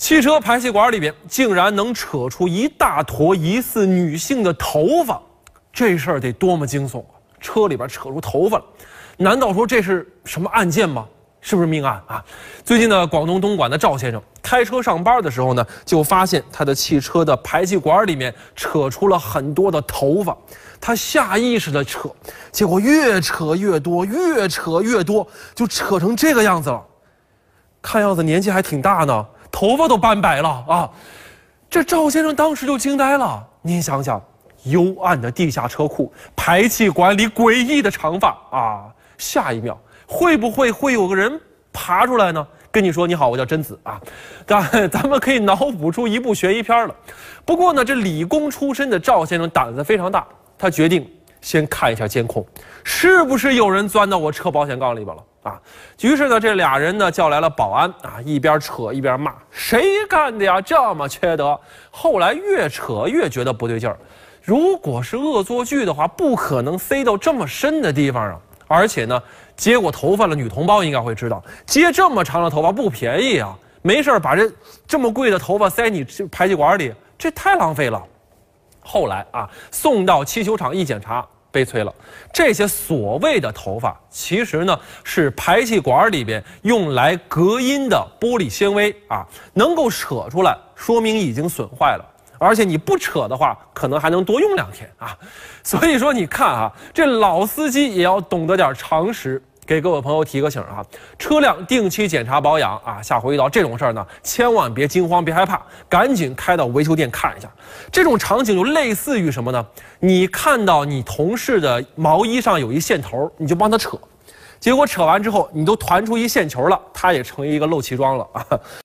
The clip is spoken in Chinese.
汽车排气管里边竟然能扯出一大坨疑似女性的头发，这事儿得多么惊悚啊！车里边扯出头发了，难道说这是什么案件吗？是不是命案啊？最近呢，广东东莞的赵先生开车上班的时候呢，就发现他的汽车的排气管里面扯出了很多的头发，他下意识的扯，结果越扯越多，越扯越多，就扯成这个样子了。看样子年纪还挺大呢。头发都斑白了啊！这赵先生当时就惊呆了。您想想，幽暗的地下车库，排气管里诡异的长发啊！下一秒会不会会有个人爬出来呢？跟你说你好，我叫贞子啊！咱咱们可以脑补出一部悬疑片了。不过呢，这理工出身的赵先生胆子非常大，他决定先看一下监控，是不是有人钻到我车保险杠里边了。啊，于是呢，这俩人呢叫来了保安啊，一边扯一边骂：“谁干的呀？这么缺德！”后来越扯越觉得不对劲儿。如果是恶作剧的话，不可能塞到这么深的地方啊！而且呢，接过头发的女同胞应该会知道，接这么长的头发不便宜啊！没事把这这么贵的头发塞你排气管里，这太浪费了。后来啊，送到汽修厂一检查。悲催了，这些所谓的头发，其实呢是排气管里边用来隔音的玻璃纤维啊，能够扯出来，说明已经损坏了，而且你不扯的话，可能还能多用两天啊。所以说，你看啊，这老司机也要懂得点常识。给各位朋友提个醒啊，车辆定期检查保养啊，下回遇到这种事儿呢，千万别惊慌，别害怕，赶紧开到维修店看一下。这种场景就类似于什么呢？你看到你同事的毛衣上有一线头，你就帮他扯，结果扯完之后，你都团出一线球了，他也成一个漏气桩了啊。